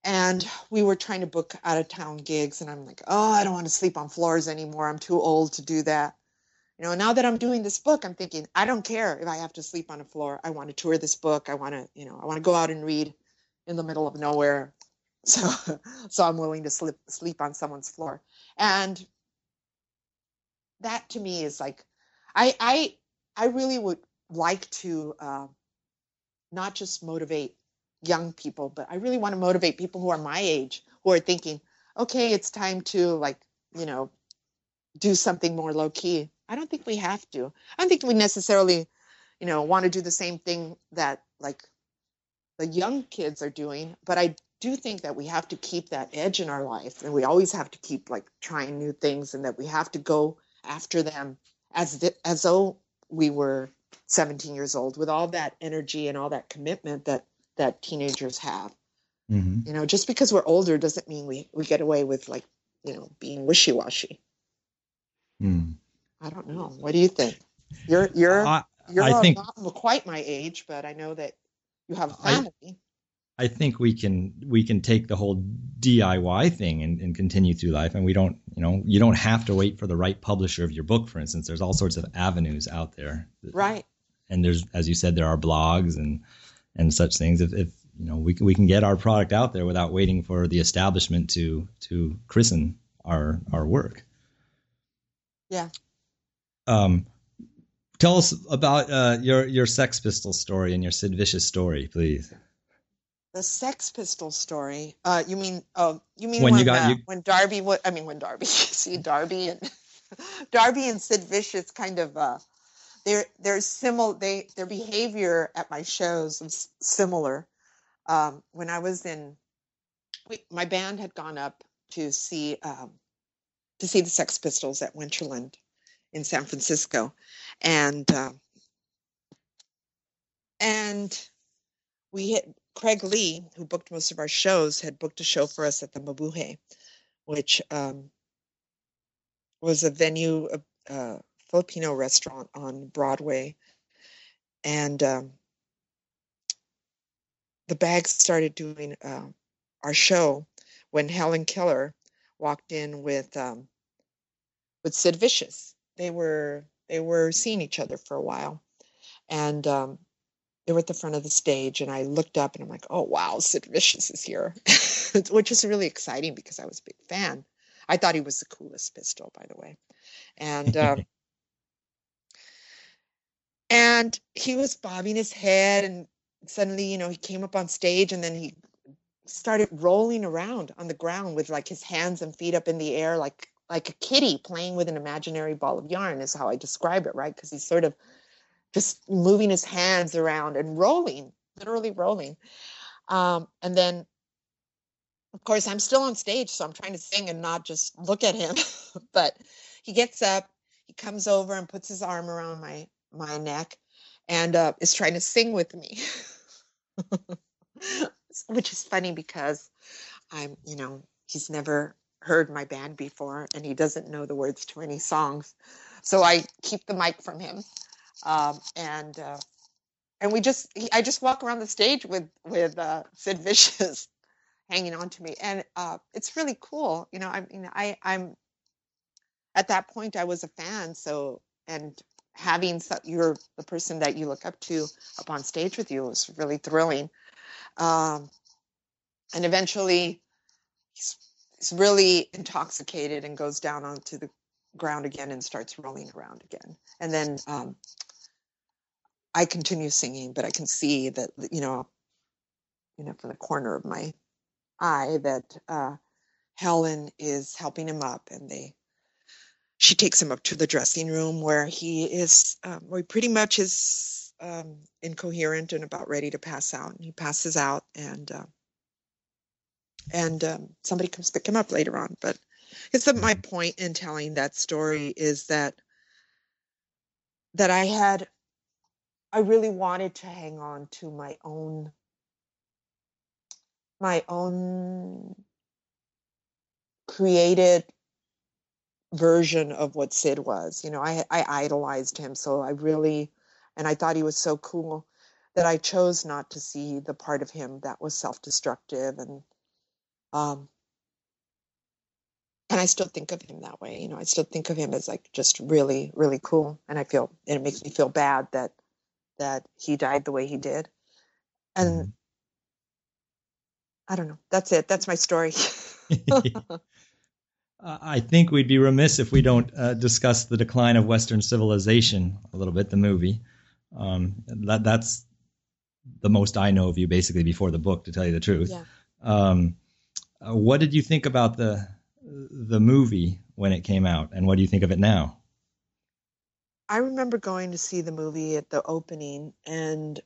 and we were trying to book out of town gigs and i'm like oh i don't want to sleep on floors anymore i'm too old to do that you know now that i'm doing this book i'm thinking i don't care if i have to sleep on a floor. I want to tour this book. I want to you know i want to go out and read in the middle of nowhere. [laughs] So so i'm willing to sleep sleep on someone's floor. And that to me is like i i i really would like to uh, not just motivate young people, but I really want to motivate people who are my age who are thinking, okay, it's time to like, you know, do something more low key. I don't think we have to. I don't think we necessarily, you know, want to do the same thing that like the young kids are doing. But I do think that we have to keep that edge in our life, and we always have to keep like trying new things, and that we have to go after them as as though we were 17 years old with all that energy and all that commitment that that teenagers have. Mm-hmm. You know, just because we're older doesn't mean we we get away with like you know being wishy washy. Mm. I don't know. What do you think? You're you're I, you're I think not quite my age, but I know that you have a I- family. I think we can we can take the whole DIY thing and, and continue through life, and we don't you know you don't have to wait for the right publisher of your book. For instance, there's all sorts of avenues out there, right. and there's as you said there are blogs and and such things. If, if you know we can- we can get our product out there without waiting for the establishment to to christen our our work. Yeah. Um, tell us about uh, your your Sex Pistols story and your Sid Vicious story, please. The Sex Pistol story. Uh, you mean? Oh, you mean When when you got- uh, you- when Darby? What I mean when Darby? [laughs] see Darby and [laughs] Darby and Sid Vicious kind of. Uh, they're they're similar. They their behavior at my shows was similar. Um, when I was in, we, my band had gone up to see um, to see the Sex Pistols at Winterland in San Francisco, and um, and we Craig Lee, who booked most of our shows, had booked a show for us at the Mabuhay, which um, was a venue, a, a Filipino restaurant on Broadway, and um, the Bags started doing uh, our show when Helen Killer walked in with um, with Sid Vicious. They were they were seeing each other for a while, and um, they were at the front of the stage. And I looked up and I'm like, oh wow, Sid Vicious is here, [laughs] which is really exciting because I was a big fan. I thought he was the coolest pistol, by the way, and. Um, [laughs] and he was bobbing his head and suddenly you know he came up on stage and then he started rolling around on the ground with like his hands and feet up in the air like like a kitty playing with an imaginary ball of yarn is how i describe it right? Because he's sort of just moving his hands around and rolling literally rolling. Um, and then of course i'm still on stage so i'm trying to sing and not just look at him. [laughs] But he gets up he comes over and puts his arm around my my neck and uh, is trying to sing with me. [laughs] Which is funny because i'm you know he's never heard my band before and he doesn't know the words to any songs. So i keep the mic from him um, and uh, and we just he, i just walk around the stage with with uh, sid vicious [laughs] hanging on to me. And uh, it's really cool you know i mean i i'm at that point i was a fan so and having so, you're the person that you look up to up on stage with you was really thrilling. Um, and eventually he's really intoxicated and goes down onto the ground again and starts rolling around again. And then um, i continue singing but i can see that you know you know from the corner of my eye that uh, helen is helping him up and they she takes him up to the dressing room where he is um, where he pretty much is um, incoherent and about ready to pass out. And he passes out and uh, and um, somebody comes pick him up later on but it's that my point in telling that story is that that i had i really wanted to hang on to my own my own created version of what Sid was. You know, I I idolized him, so I really and I thought he was so cool that I chose not to see the part of him that was self-destructive and um and I still think of him that way. You know, I still think of him as like just really really cool and I feel and it makes me feel bad that that he died the way he did. And I don't know. That's it. That's my story. [laughs] [laughs] I think we'd be remiss if we don't uh, discuss the decline of Western civilization a little bit. The movie, um, that that's the most I know of you, basically before the book, to tell you the truth. Yeah. Um, uh, what did you think about the the movie when it came out, and what do you think of it now? I remember going to see the movie at the opening and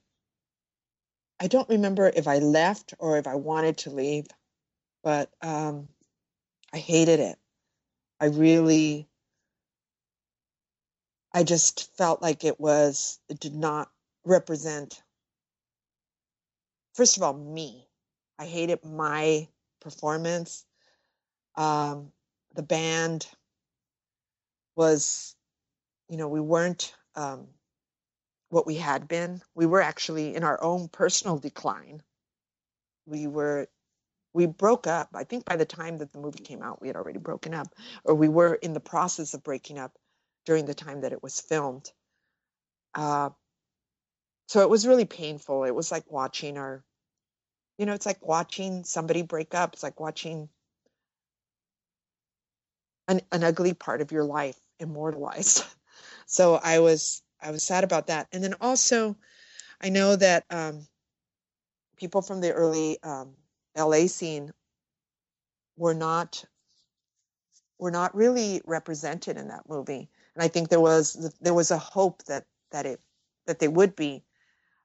I don't remember if I left or if I wanted to leave, but um, I hated it. I really, I just felt like it was, it did not represent, first of all, me. I hated my performance. Um, the band was, you know, we weren't um, what we had been. We were actually in our own personal decline. We were, we broke up. I think by the time that the movie came out, we had already broken up, or we were in the process of breaking up during the time that it was filmed. Uh, so it was really painful. It was like watching our, you know, it's like watching somebody break up. It's like watching an, an ugly part of your life immortalized. [laughs] So I was I was sad about that. And then also, I know that um, people from the early um, LA scene were not were not really represented in that movie, and I think there was there was a hope that that it that they would be.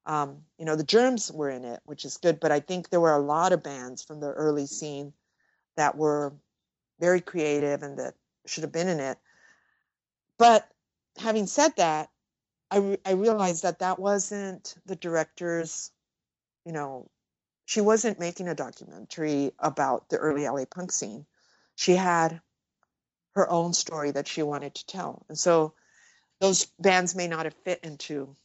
Um, you know, the Germs were in it, which is good, but I think there were a lot of bands from the early scene that were very creative and that should have been in it. But having said that, I, re- I realized that that wasn't the director's, you know, she wasn't making a documentary about the early LA punk scene. She had her own story that she wanted to tell. And so those bands may not have fit into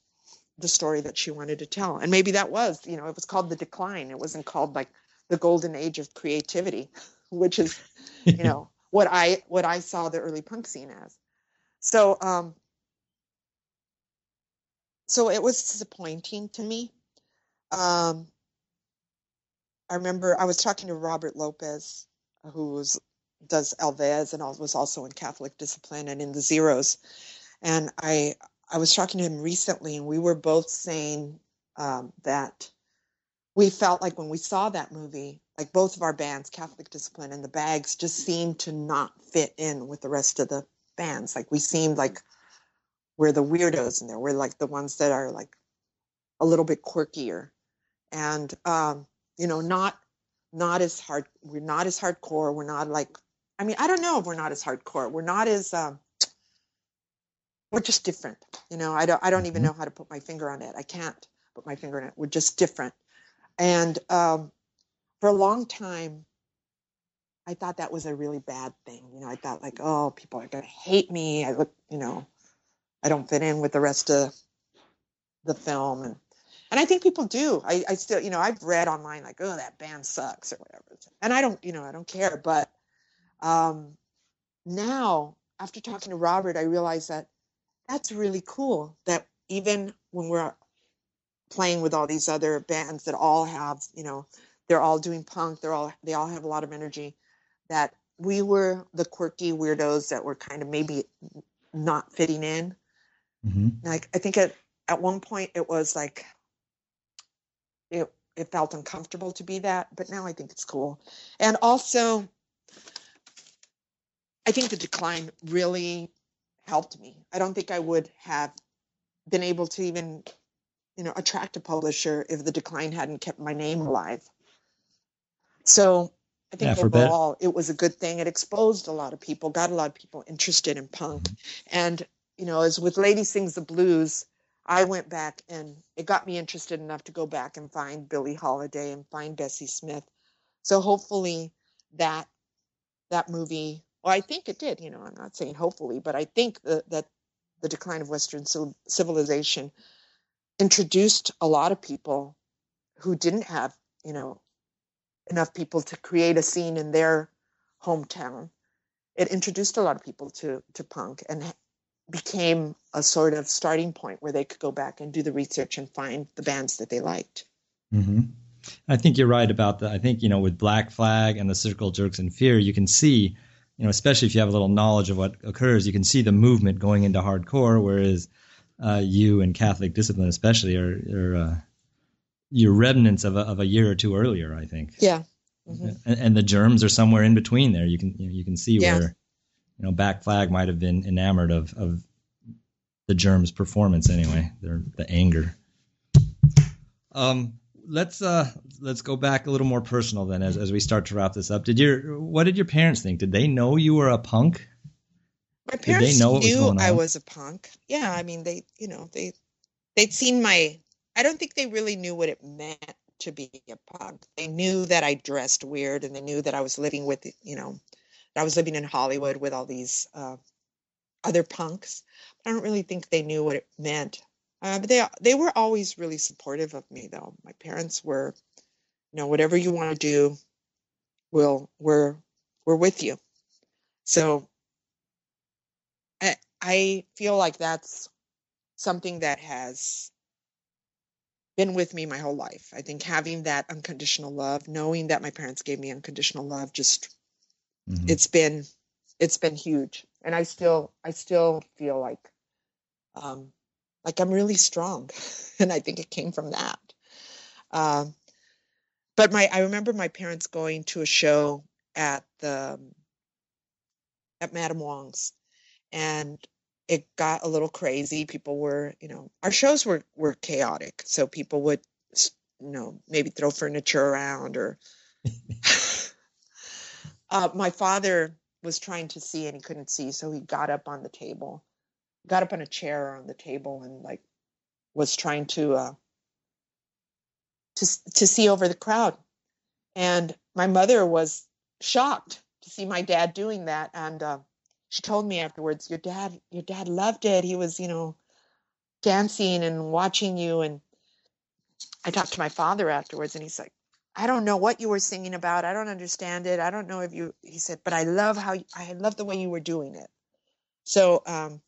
the story that she wanted to tell. And maybe that was, you know, it was called The Decline. It wasn't called like the golden age of creativity, [laughs] which is, you [laughs] know, what I what I saw the early punk scene as. So um so it was disappointing to me. Um, I remember I was talking to Robert Lopez, who was does El Vez and was also in Catholic Discipline and in the Zeros, and I I was talking to him recently, and we were both saying um, that we felt like when we saw that movie, like both of our bands, Catholic Discipline and the Bags, just seemed to not fit in with the rest of the bands. Like we seemed like we're the weirdos in there. We're like the ones that are like a little bit quirkier, and um, you know, not not as hard. We're not as hardcore. We're not like. I mean, I don't know if we're not as hardcore. We're not as. Um, we're just different. You know, I don't. I don't even Mhm. know how to put my finger on it. I can't put my finger on it. We're just different. And um, for a long time, I thought that was a really bad thing. You know, I thought like, oh, people are gonna hate me. I look, you know, I don't fit in with the rest of the film, and and I think people do. I, I still, you know, I've read online like, oh, that band sucks or whatever, and I don't, you know, I don't care. But um, now, after talking to Robert, I realize that that's really cool. That even when we're playing with all these other bands that all have, you know, they're all doing punk, they're all they all have a lot of energy. That we were the quirky weirdos that were kind of maybe not fitting in. hmm Like I think at at one point it was like it it felt uncomfortable to be that, but now I think it's cool. And also I think the decline really helped me. I don't think I would have been able to even, you know, attract a publisher if the decline hadn't kept my name alive. So I think Yeah, overall it was a good thing. It exposed a lot of people, got a lot of people interested in punk. And, you know, as with Lady Sings the Blues, I went back and it got me interested enough to go back and find Billie Holiday and find Bessie Smith. So hopefully that that movie well i think it did you know i'm not saying hopefully but i think that, that the decline of western civilization introduced a lot of people who didn't have you know enough people to create a scene in their hometown it introduced a lot of people to to punk and became a sort of starting point where they could go back and do the research and find the bands that they liked hmm I think you're right about that. I think you know with Black Flag and the Circle Jerks and Fear, you can see, you know, especially if you have a little knowledge of what occurs, you can see the movement going into hardcore. Whereas uh, you and Catholic Discipline, especially, are, are uh, your remnants of a, of a year or two earlier. I think. yeah Mhm. And, and the germs are somewhere in between there. You can you, know, you can see Yeah. where you know Black Flag might have been enamored of of the germs' performance anyway. Their the anger. Um, let's uh let's go back a little more personal then as, as we start to wrap this up. Did your what did your parents think? Did they know you were a punk? My parents they know what was knew going I was a punk. Yeah, I mean they, you know, they they'd seen my I don't think they really knew what it meant to be a punk. They knew that I dressed weird and they knew that I was living with, you know, that I was living in Hollywood with all these uh other punks. But I don't really think they knew what it meant. Uh, but they they were always really supportive of me though. My parents were, you know, whatever you want to do, we'll we're we're with you. So I I feel like that's something that has been with me my whole life. I think having that unconditional love, knowing that my parents gave me unconditional love, just Mhm. it's been it's been huge. And I still I still feel like um like I'm really strong. [laughs] and I think it came from that. Um but my I remember my parents going to a show at the at Madame Wong's and it got a little crazy. People were, you know, our shows were were chaotic. So people would you know, maybe throw furniture around or [laughs] uh, my father was trying to see and he couldn't see, so he got up on the table, got up on a chair on the table, and like was trying to uh, to to see over the crowd. And my mother was shocked to see my dad doing that, and uh, she told me afterwards, "Your dad, your dad loved it. He was, you know, dancing and watching you." And I talked to my father afterwards, and he's like, I don't know what you were singing about. I don't understand it. I don't know if you, he said, but I love how, you, I love the way you were doing it. So, um,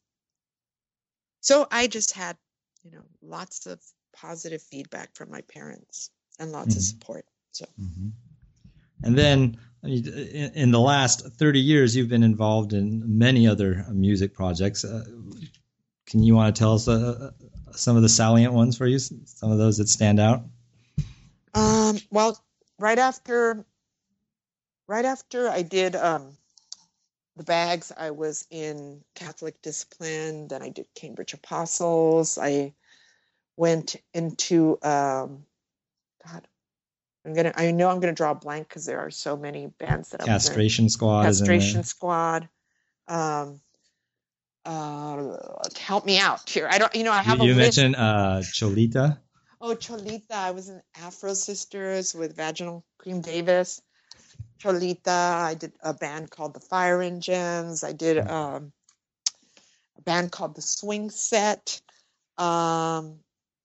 so I just had, you know, lots of positive feedback from my parents and lots of Mhm. support. So, Mhm. And then in, in the last 30 years, you've been involved in many other music projects. Uh, can you want to tell us uh, some of the salient ones for you? Some of those that stand out? um, well, right after, right after I did, um, the bags, I was in Catholic discipline. Then I did Cambridge Apostles. I went into, um, God, I'm gonna. I know I'm gonna draw a blank because there are so many bands that I was in. Castration Squad Castration. Squad. Um, uh, help me out here. I don't. You know, I have You, a you mentioned uh, Cholita. Oh, Cholita. I was in Afro Sisters with Vaginal Creme Davis. Cholita. I did a band called the Fire Engines. I did um, a band called the Swing Set. Um,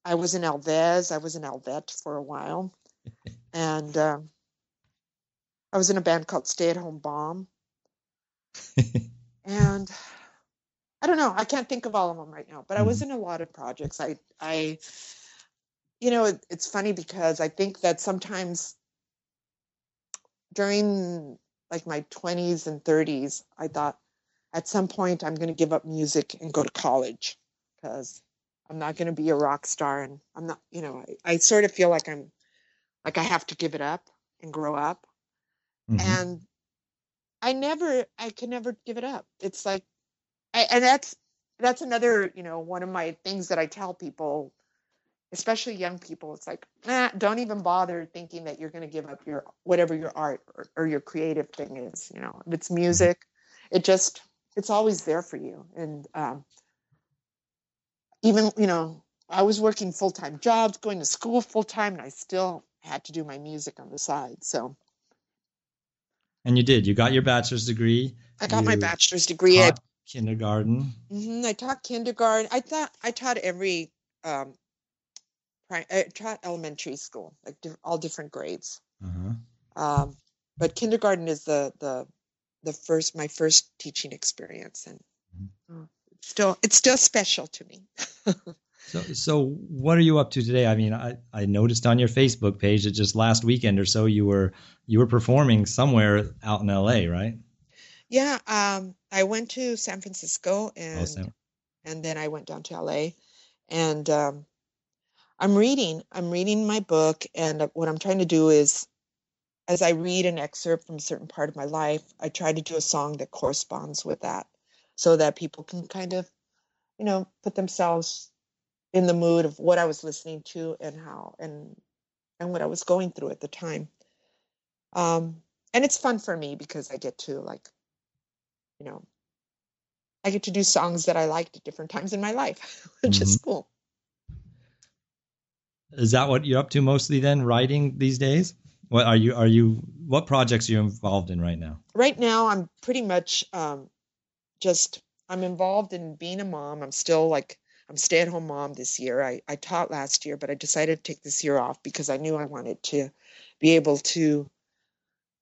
I was in El Vez. I was in El Vez for a while, [laughs] and um, I was in a band called Stay at Home Bomb. [laughs] and I don't know. I can't think of all of them right now, but I was in a lot of projects. I, I, you know, it, it's funny because I think that sometimes during like my 20s and 30s, I thought at some point I'm going to give up music and go to college because I'm not going to be a rock star. And I'm not, you know, I, I sort of feel like I'm, like I have to give it up and grow up. Mhm. And I never, I can never give it up. It's like, I, and that's that's another you know one of my things that i tell people especially young people it's like nah, don't even bother thinking that you're going to give up your whatever your art or, or your creative thing is you know if it's music it just it's always there for you and um, even you know i was working full-time jobs going to school full-time and i still had to do my music on the side so And you did. You got your bachelor's degree. i got my bachelor's degree I Taught kindergarten. hmm I taught kindergarten. I thought I taught every um, pri- I taught elementary school, like di- all different grades. Uh-huh. Um, but kindergarten is the the the first my first teaching experience, and uh, it's still it's still special to me. [laughs] So, so what are you up to today? I mean, I, I noticed on your Facebook page that just last weekend or so you were you were performing somewhere out in L.A. Right? yeah, um, I went to San Francisco and Oh, Sam. and then I went down to LA, and um, I'm reading. I'm reading my book, and what I'm trying to do is, as I read an excerpt from a certain part of my life, I try to do a song that corresponds with that, so that people can kind of, you know, put themselves in the mood of what I was listening to and how and and what I was going through at the time. Um, and it's fun for me because I get to like, you know, I get to do songs that I liked at different times in my life, [laughs] which is Mm-hmm. cool. Is that what you're up to mostly then, writing these days? What are you are you what projects are you involved in right now? Right now, I'm pretty much um, just I'm involved in being a mom. I'm still like I'm stay at home mom this year. I, I taught last year, but I decided to take this year off because I knew I wanted to be able to,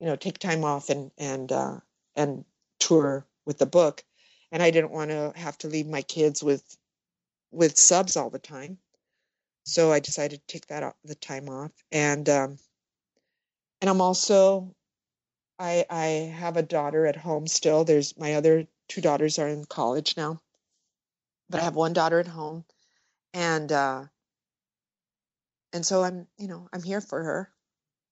you know, take time off and and uh, and tour with the book, and I didn't want to have to leave my kids with with subs all the time. So I decided to take that the time off, and um, and I'm also I I have a daughter at home still. There's my other two daughters are in college now, but I have one daughter at home, and uh, and so I'm you know I'm here for her,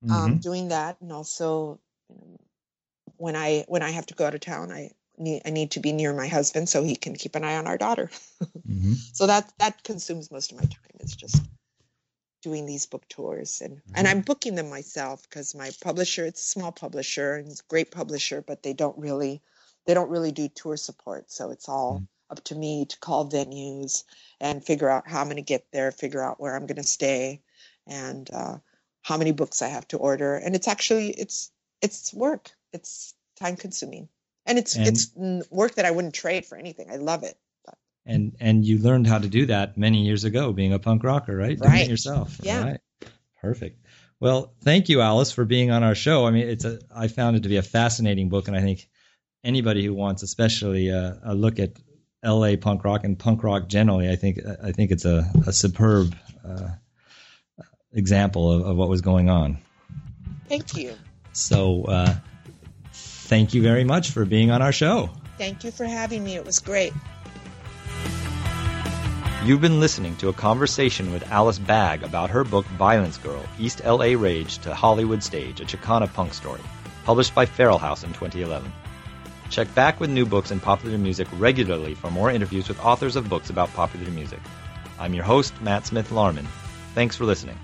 um, Mhm. doing that, and also you know, when I when I have to go out of town, I need I need to be near my husband so he can keep an eye on our daughter. Mhm. [laughs] So that that consumes most of my time. It's just doing these book tours and and I'm booking them myself because my publisher it's a small publisher and it's a great publisher, but they don't really they don't really do tour support. So it's all up to me to call venues and figure out how I'm going to get there, figure out where I'm going to stay, and uh, how many books I have to order. And it's actually it's it's work. It's time consuming, and it's And- it's work that I wouldn't trade for anything. I love it. And and you learned how to do that many years ago, being a punk rocker, right? Doing Right. it yourself. Yeah. Right. Perfect. Well, thank you, Alice, for being on our show. I mean, it's a I found it to be a fascinating book, and I think anybody who wants, especially a, a look at L.A. punk rock and punk rock generally, I think I think it's a, a superb uh, example of, of what was going on. Thank you. So, uh, thank you very much for being on our show. Thank you for having me. It was great. You've been listening to a conversation with Alice Bag about her book Violence Girl East LA Rage to Hollywood Stage, a Chicana punk story, published by Feral House in 2011. Check back with new books in popular music regularly for more interviews with authors of books about popular music. I'm your host, Matt Smith Larman. Thanks for listening.